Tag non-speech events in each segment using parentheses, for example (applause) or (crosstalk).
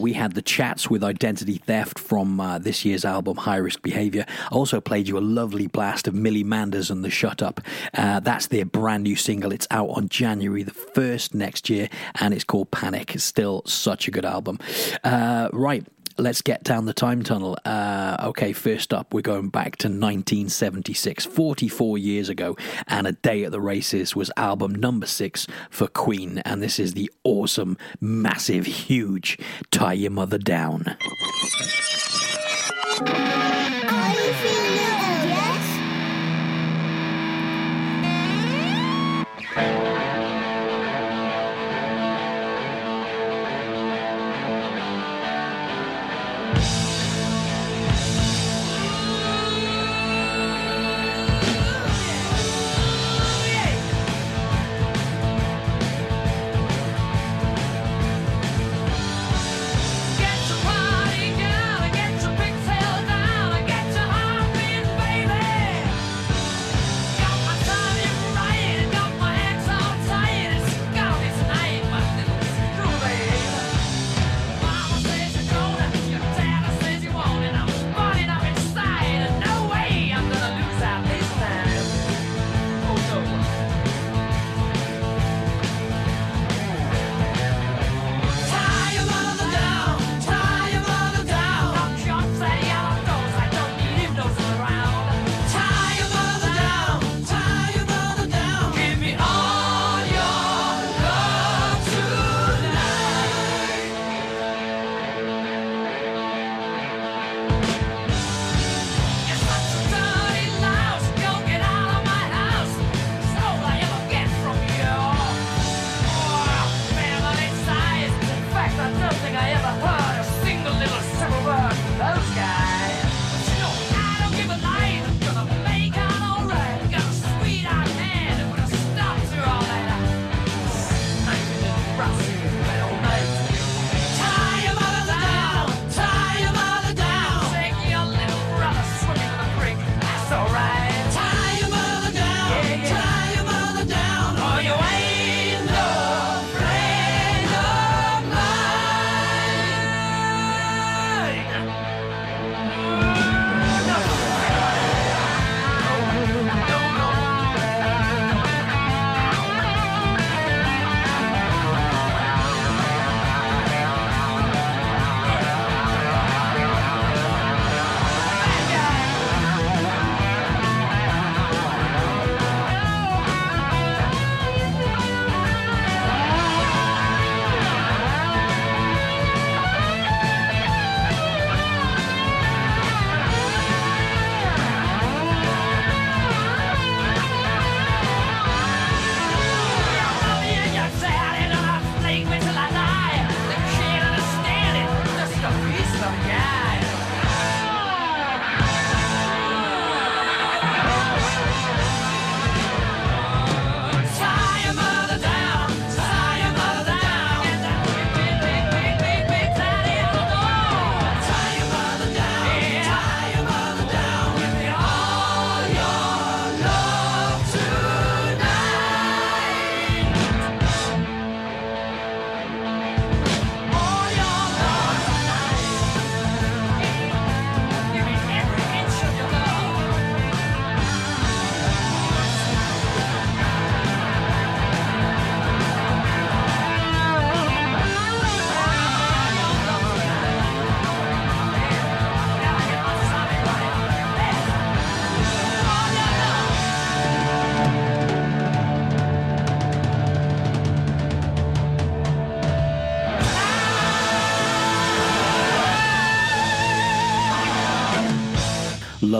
we had the chats with Identity Theft from uh, this year's album High Risk Behavior. I also played you a lovely blast of Millie Manders and the Shut Up. Uh, that's their brand new single. It's out on January the 1st next year and it's called Panic. It's still such a good album. Uh, right. Let's get down the time tunnel. Uh, okay, first up, we're going back to 1976, 44 years ago, and A Day at the Races was album number six for Queen, and this is the awesome, massive, huge Tie Your Mother Down.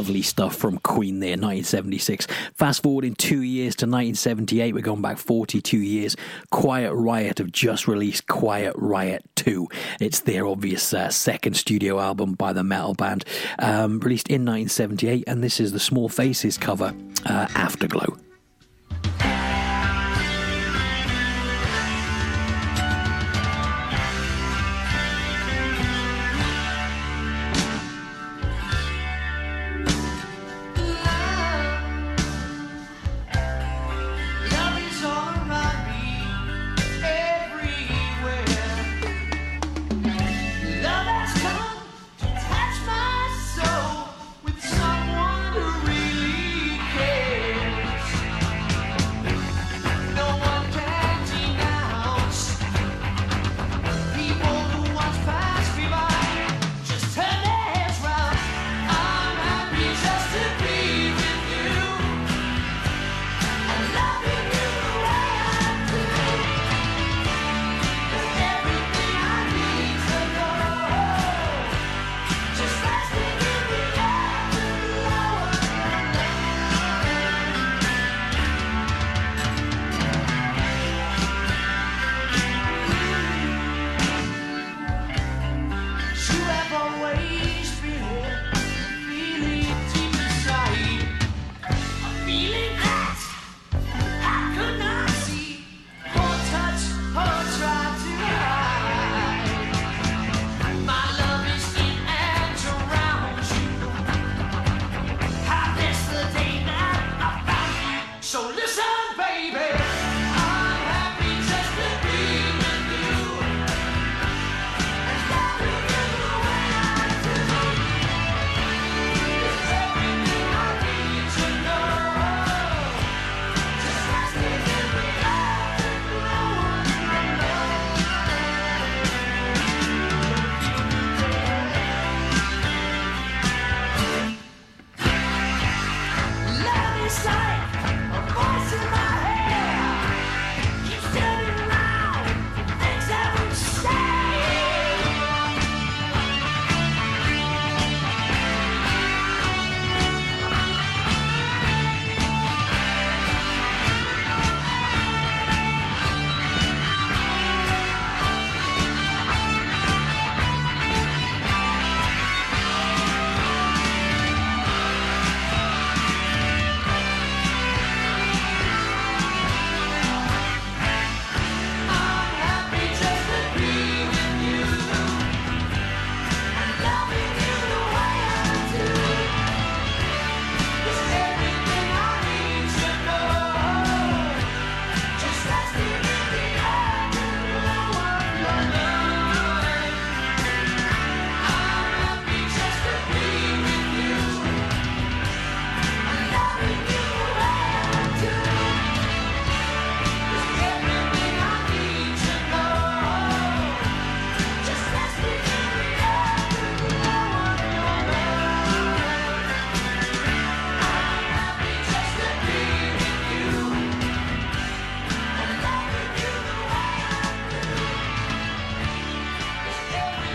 Lovely stuff from Queen there, 1976. Fast forward in two years to 1978, we're going back 42 years. Quiet Riot have just released Quiet Riot 2. It's their obvious uh, second studio album by the metal band, um, released in 1978, and this is the Small Faces cover, uh, Afterglow.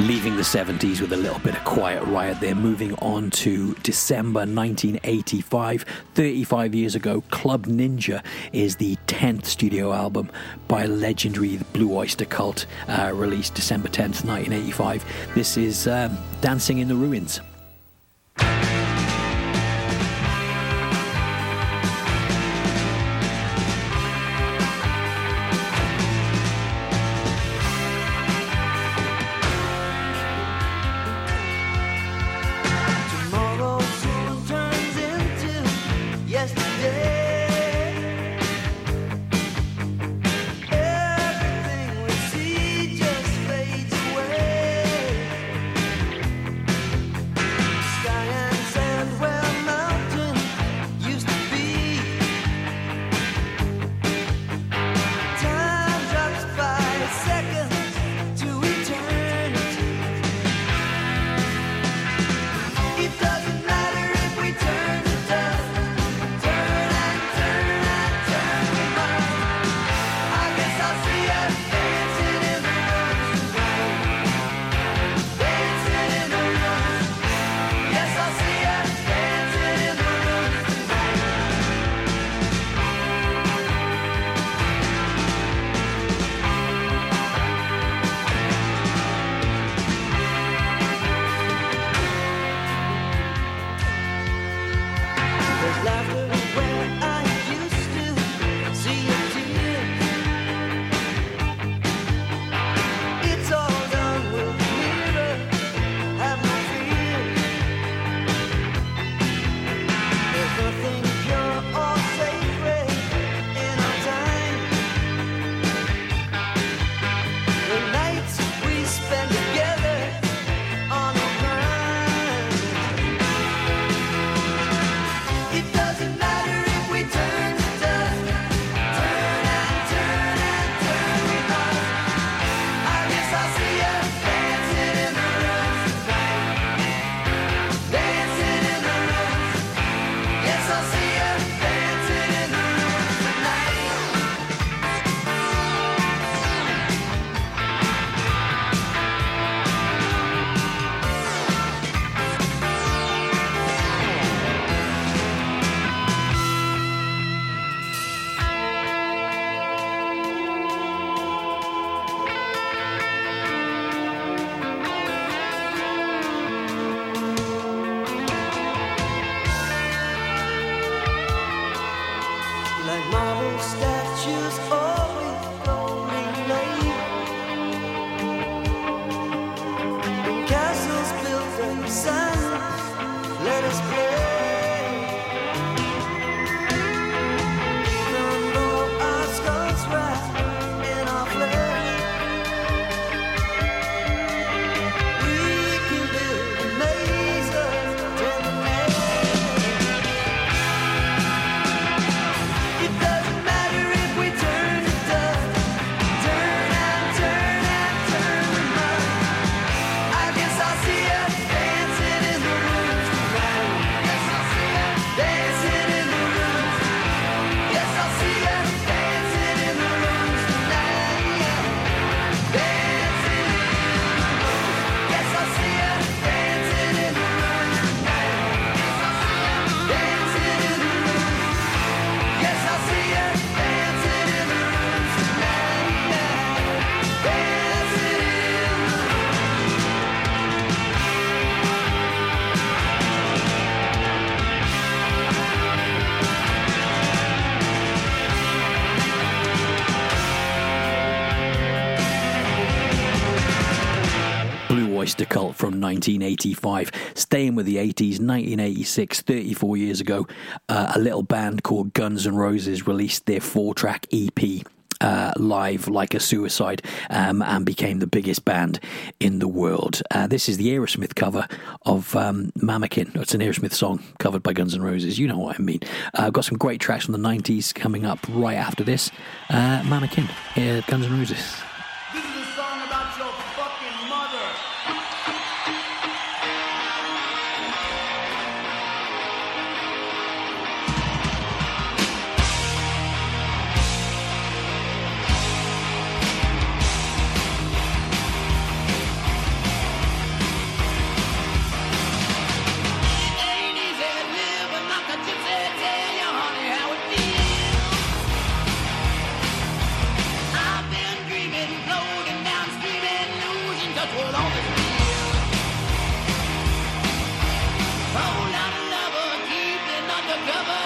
Leaving the 70s with a little bit of quiet riot there, moving on to December 1985. 35 years ago, Club Ninja is the 10th studio album by legendary Blue Oyster Cult, uh, released December 10th, 1985. This is um, Dancing in the Ruins. laughter. Oyster Cult from 1985. Staying with the 80s, 1986, 34 years ago, uh, a little band called Guns N' Roses released their four track EP. Uh, live like a suicide um, and became the biggest band in the world. Uh, this is the Aerosmith cover of um, Mama Kin. It's an Aerosmith song covered by Guns N' Roses. You know what I mean. I've uh, got some great tracks from the 90s coming up right after this. Uh, Mama Kin, uh, Guns N' Roses. Another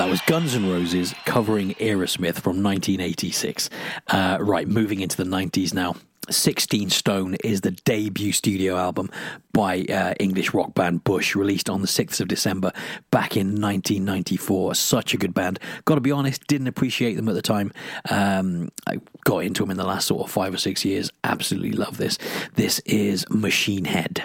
that was Guns N' Roses covering Aerosmith from 1986. Uh, right, moving into the 90s now. 16 Stone is the debut studio album by uh, English rock band Bush, released on the 6th of December back in 1994. Such a good band. Got to be honest, didn't appreciate them at the time. Um, I got into them in the last sort of five or six years. Absolutely love this. This is Machine Head.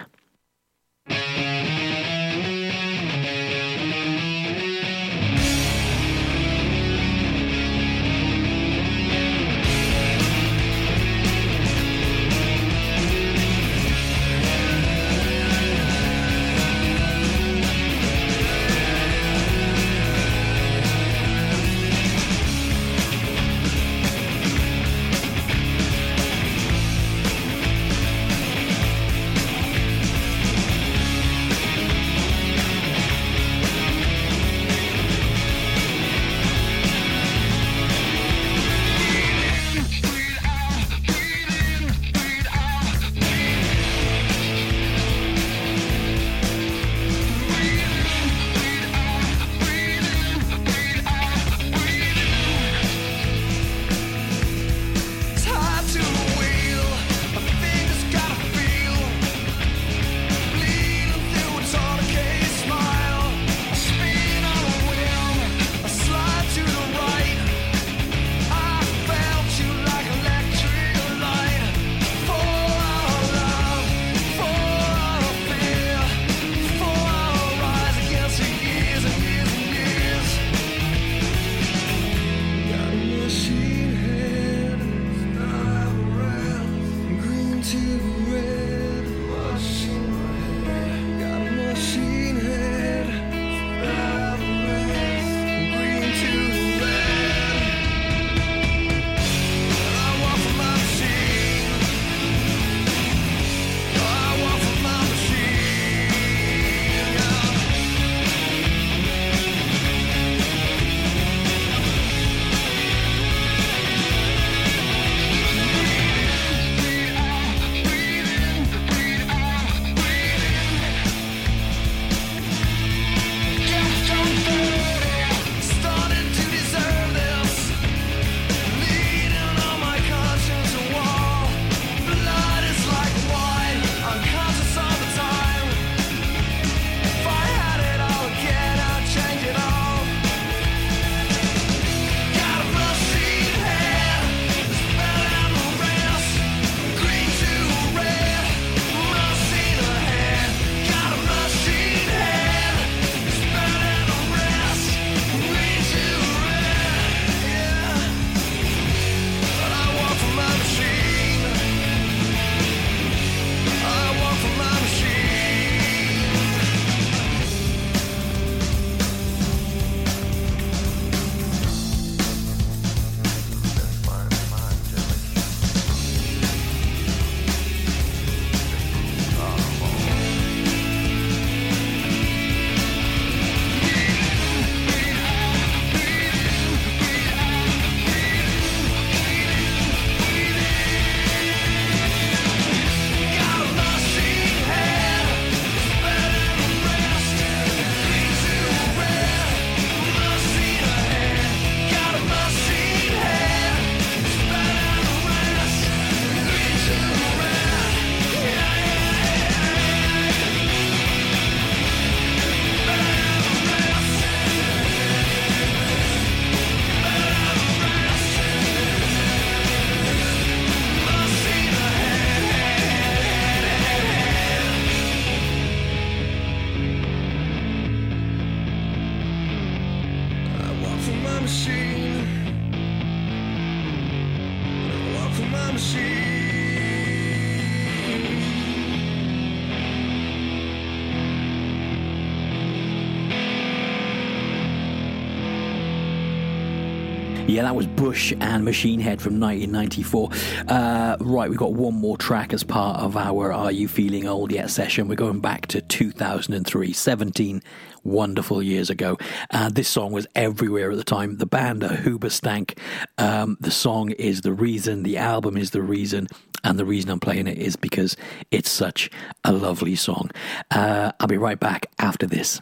Yeah, that was Bush and Machine Head from 1994. Uh, right, we've got one more track as part of our Are You Feeling Old Yet session. We're going back to 2003, 17 wonderful years ago. Uh, this song was everywhere at the time. The band are Hoobastank. Um, the song is the reason, the album is the reason. And the reason I'm playing it is because it's such a lovely song. Uh, I'll be right back after this.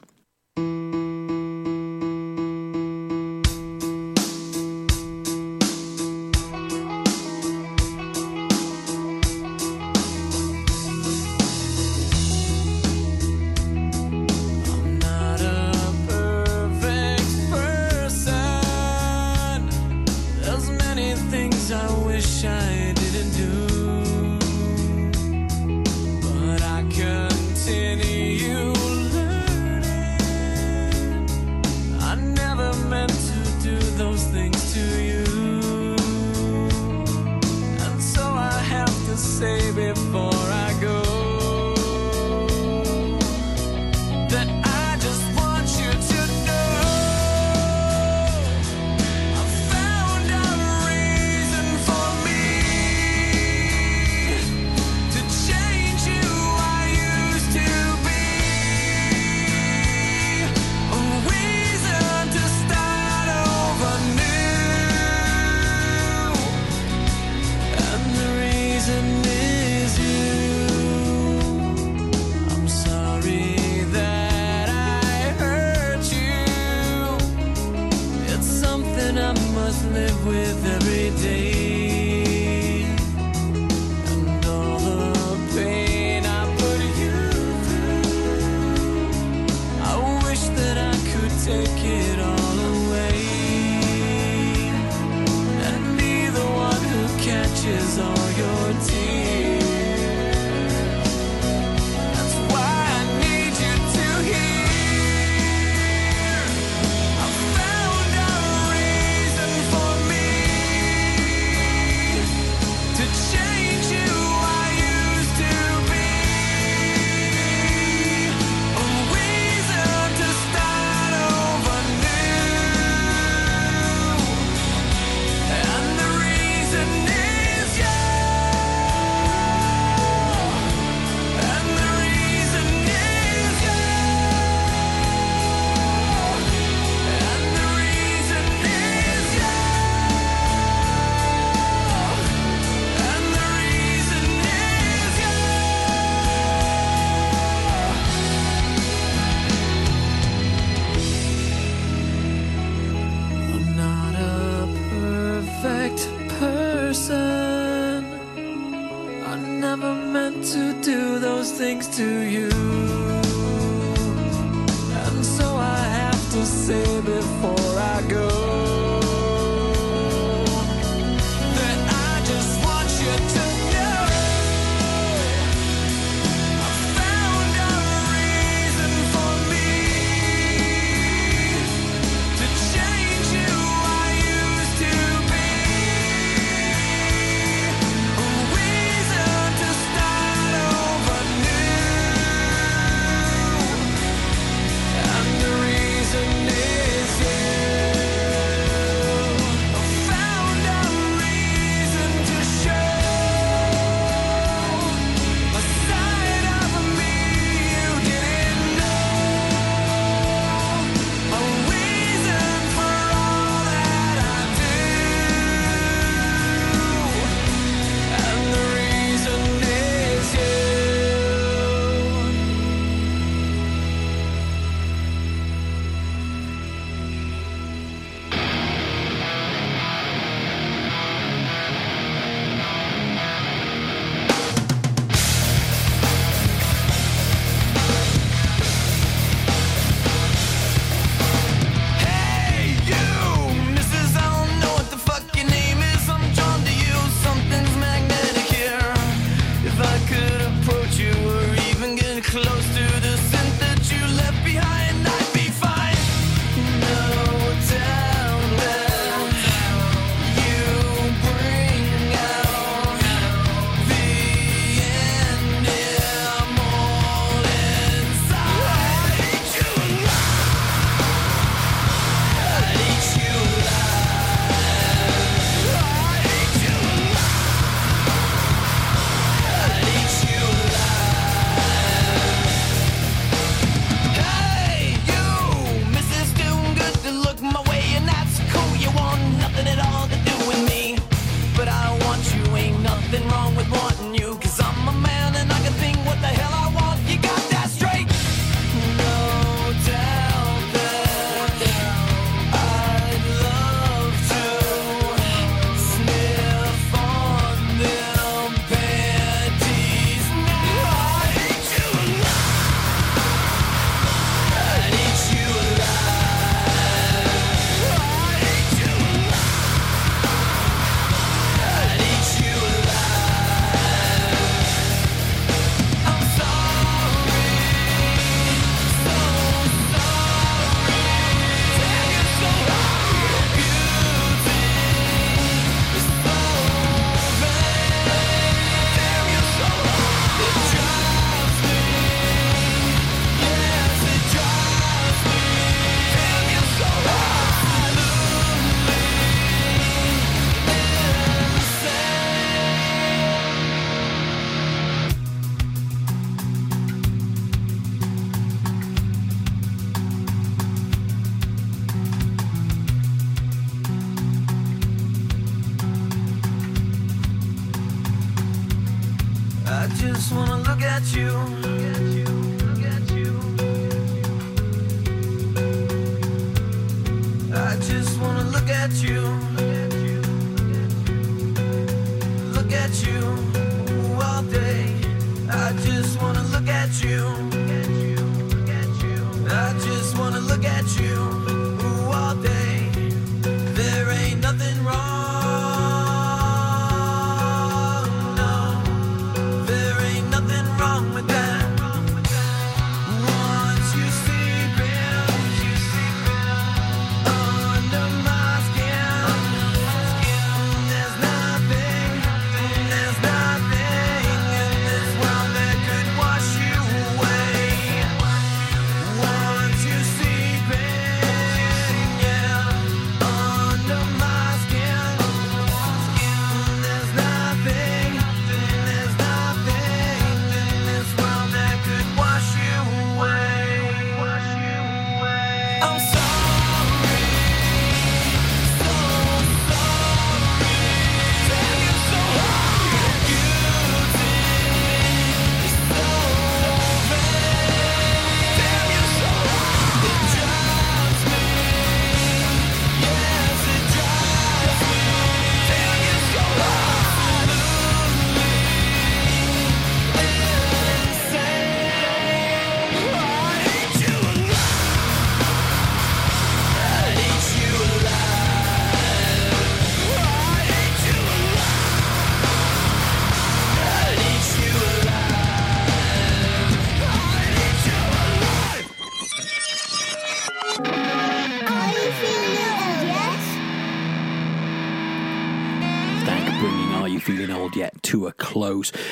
With every day.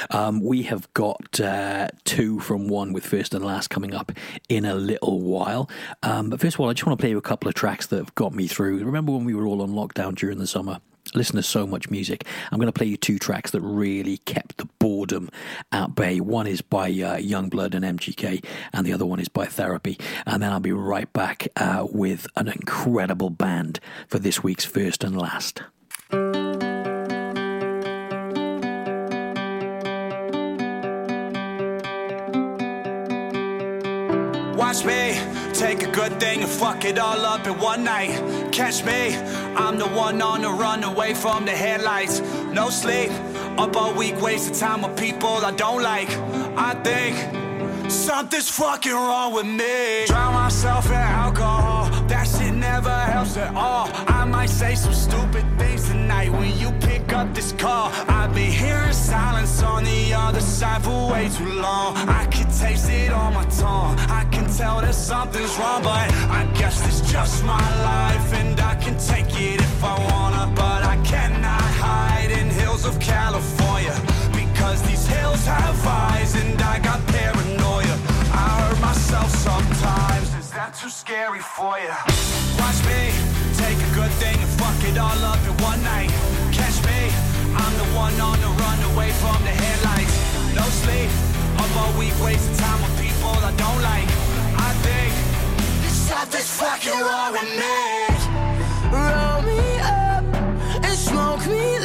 Um, we have got uh, two from one with first and last coming up in a little while. Um, but first of all, I just want to play you a couple of tracks that have got me through. Remember when we were all on lockdown during the summer? Listen to so much music. I'm going to play you two tracks that really kept the boredom at bay. One is by uh, Yungblud and MGK, and the other one is by Therapy. And then I'll be right back uh, with an incredible band for this week's first and last. Watch me take a good thing and fuck it all up in one night. Catch me, I'm the one on the run away from the headlights. No sleep, up all week, wasting time with people I don't like. I think something's fucking wrong with me. Drown myself in alcohol, that shit never helps at all. I might say some stupid things tonight when you pick up this call. I've been hearing silence on the other side for way too long. I can taste it on my tongue. I can tell that something's wrong, but I guess it's just my life, and I can take it if I wanna. But I cannot hide in hills of California because these hills have eyes, and I got myself sometimes. Is that too scary for you? Watch me take a good thing and fuck it all up in one night. Catch me, I'm the one on the run away from the headlights. No sleep, up all week wasting time with people I don't like. I think something's fucking wrong with me. Roll me up and smoke me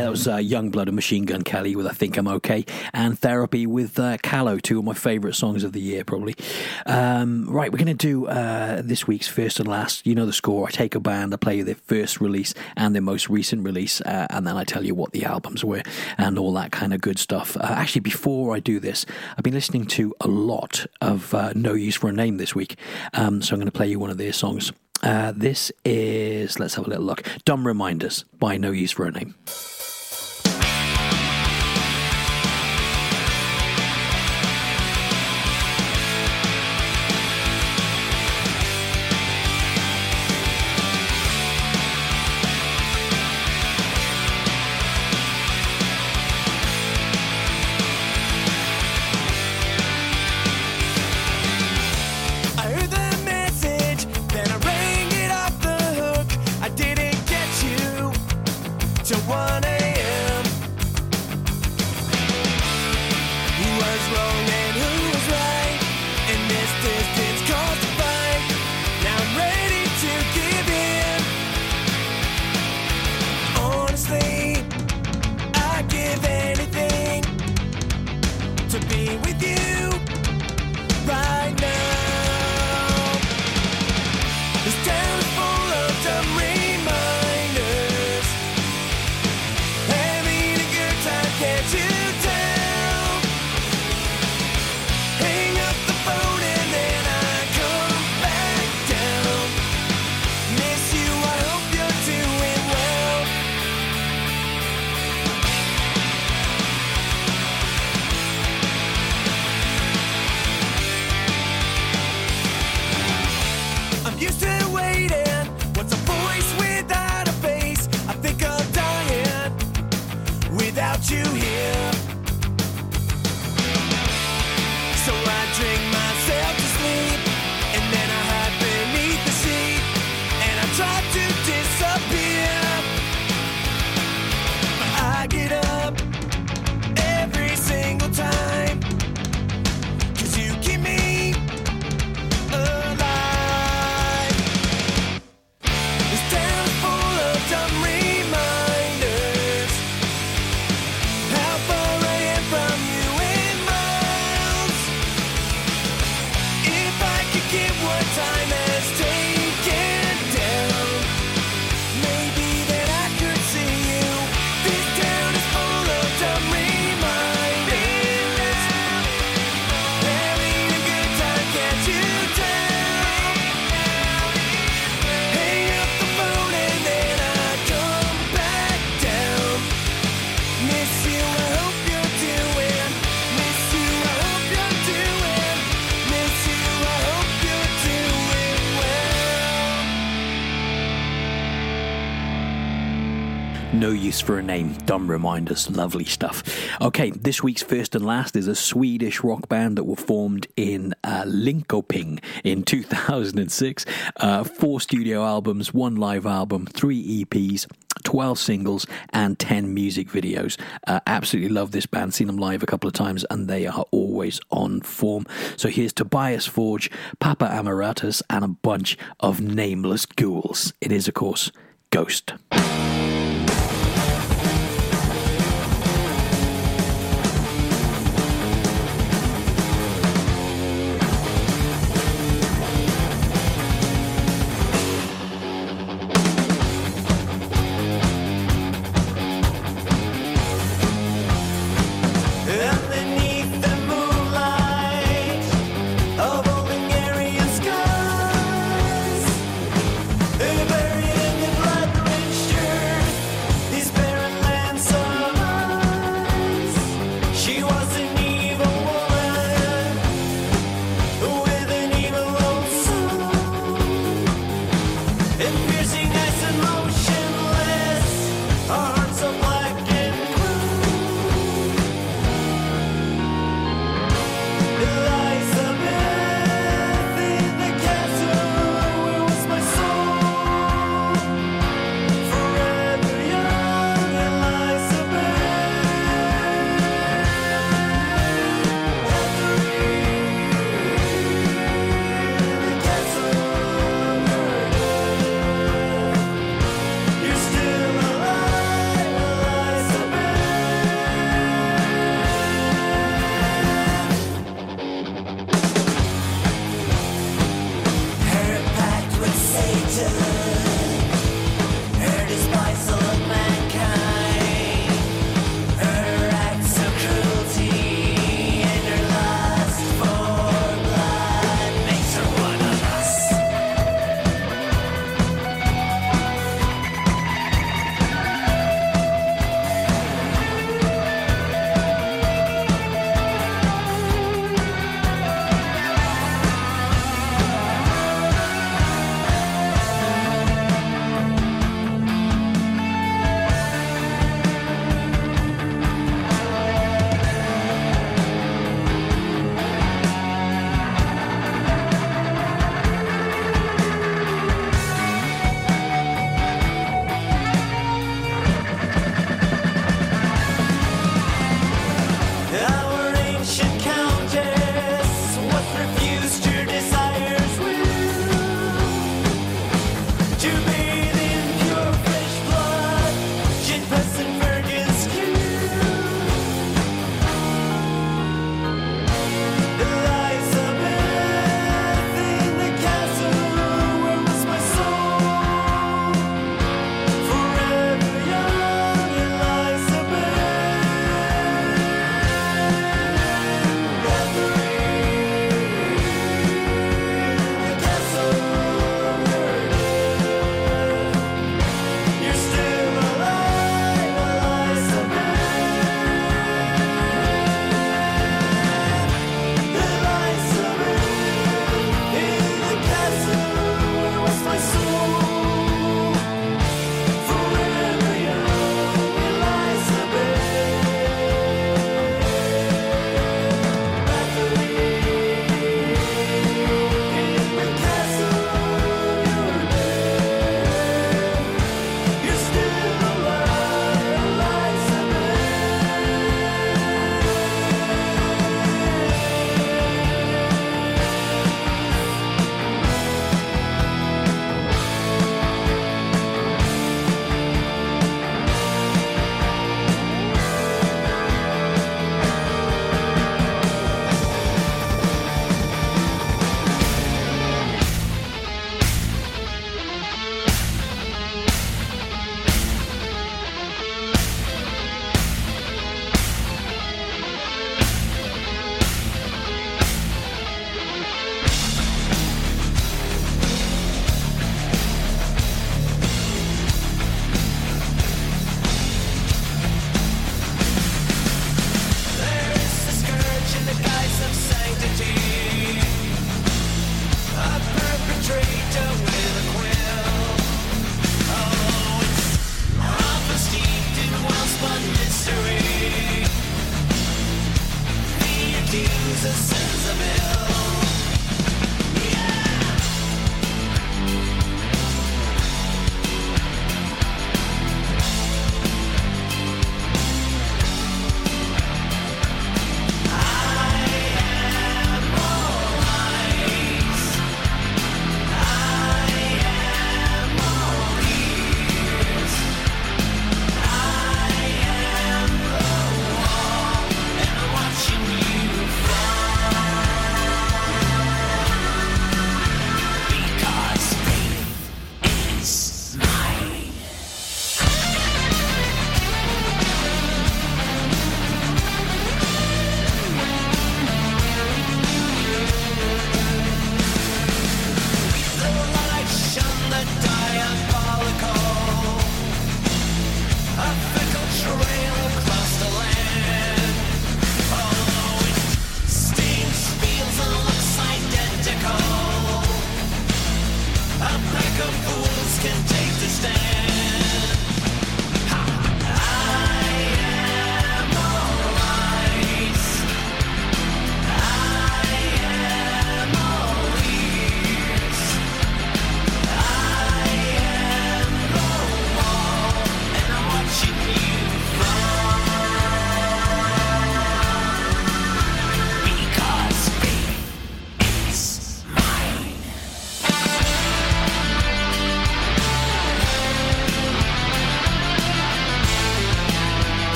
Yeah, that was uh, Yungblud and Machine Gun Kelly with I Think I'm Okay, and Therapy with uh, Callow, two of my favourite songs of the year, probably. Um, right, we're going to do uh, this week's first and last. You know the score. I take a band, I play their first release and their most recent release, uh, and then I tell you what the albums were and all that kind of good stuff. Uh, actually, before I do this, I've been listening to a lot of uh, No Use for a Name this week, um, so I'm going to play you one of their songs. Uh, this is, let's have a little look Dumb Reminders by No Use for a Name. Use for a name. Dumb reminders. Lovely stuff. Okay, this week's first and last is a Swedish rock band that were formed in uh, Linkoping in (laughs) 2006. Uh, four studio albums, one live album, three EPs. 12 singles and 10 music videos. Uh, absolutely love this band. Seen them live a couple of times and they are always on form. So here's Tobias Forge, Papa Emeritus, and a bunch of nameless ghouls. It is, of course, Ghost.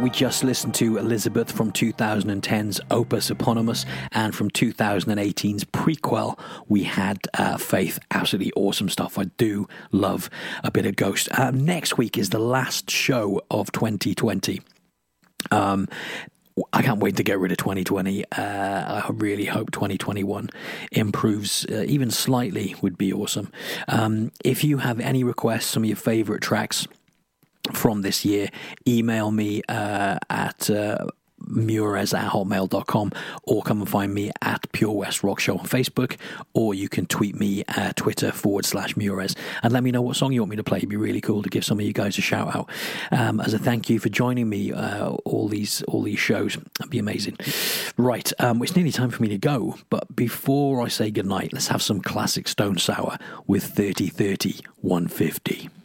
we just listened to Elizabeth from 2010's opus eponymous, and from 2018's Prequelle, we had uh, Faith. Absolutely awesome stuff. I do love a bit of Ghost. Uh, next week is the last show of 2020. Um, I can't wait to get rid of 2020. Uh, I really hope 2021 improves uh, even slightly, would be awesome. Um, if you have any requests, some of your favorite tracks, from this year, email me uh, at uh, mures at hotmail.com or come and find me at Pure West Rock Show on Facebook or you can tweet me at Twitter forward slash mures and let me know what song you want me to play. It'd be really cool to give some of you guys a shout out um, as a thank you for joining me uh, all these all these shows. That'd be amazing. Right, um, it's nearly time for me to go, but before I say goodnight, let's have some classic Stone Sour with 30 30 150.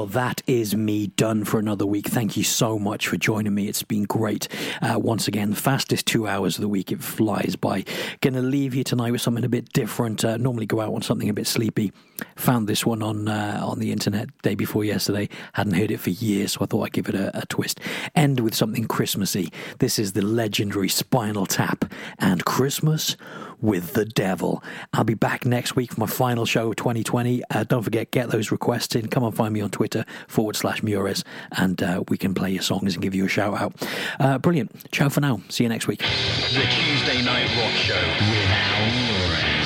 Well, that is me done for another week. Thank you so much for joining me. It's been great. Uh, once again, the fastest two hours of the week. It flies by. Going to leave you tonight with something a bit different. Uh, normally go out on something a bit sleepy. Found this one on uh, on the internet day before yesterday. Hadn't heard it for years, so I thought I'd give it a, a twist. End with something Christmassy. This is the legendary Spinal Tap and Christmas with the devil. I'll be back next week for my final show of 2020. Uh, don't forget, get those requests in. Come and find me on Twitter forward slash Mures, and uh, we can play your songs and give you a shout out. Uh, brilliant. Ciao for now. See you next week. The Tuesday Night Rock Show with Al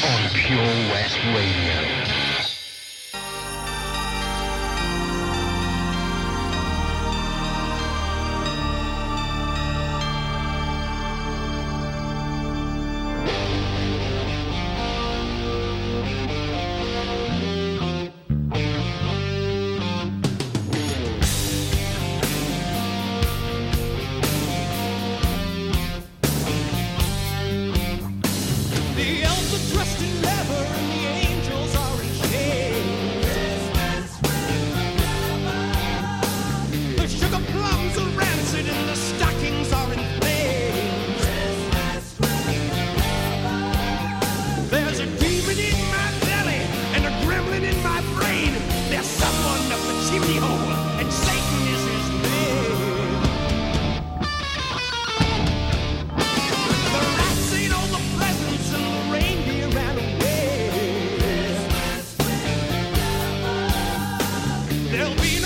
on Pure West Radio. There'll be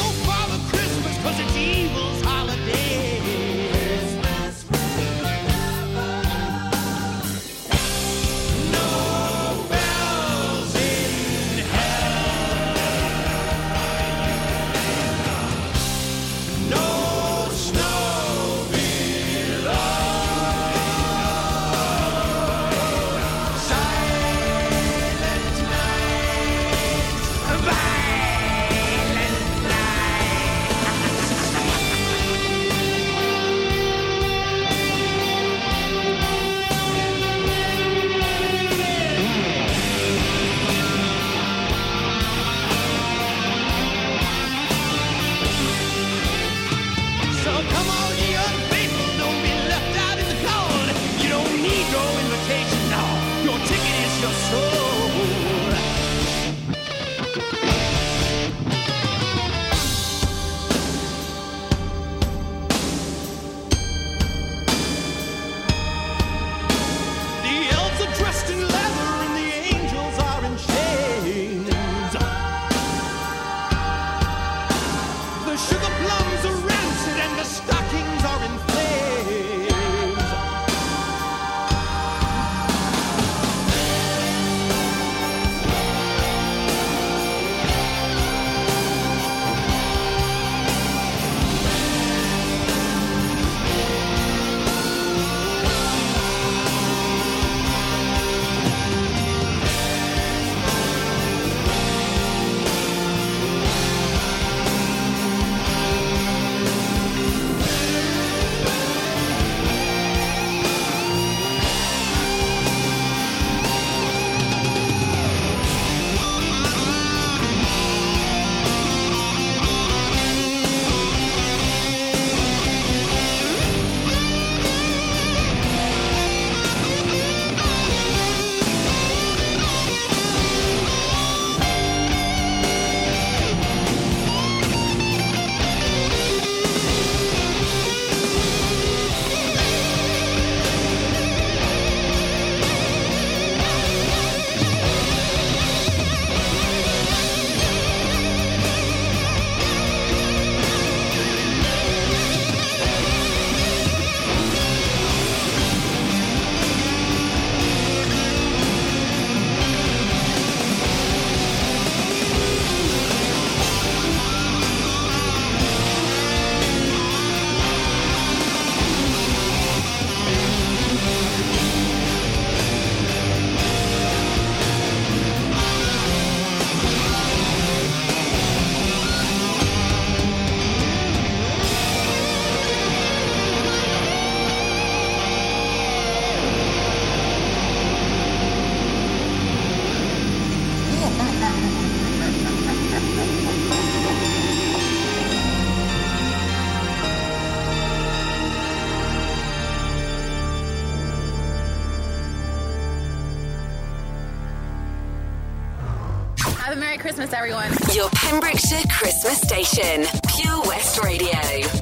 Christmas, everyone. Your Pembrokeshire Christmas station, Pure West Radio.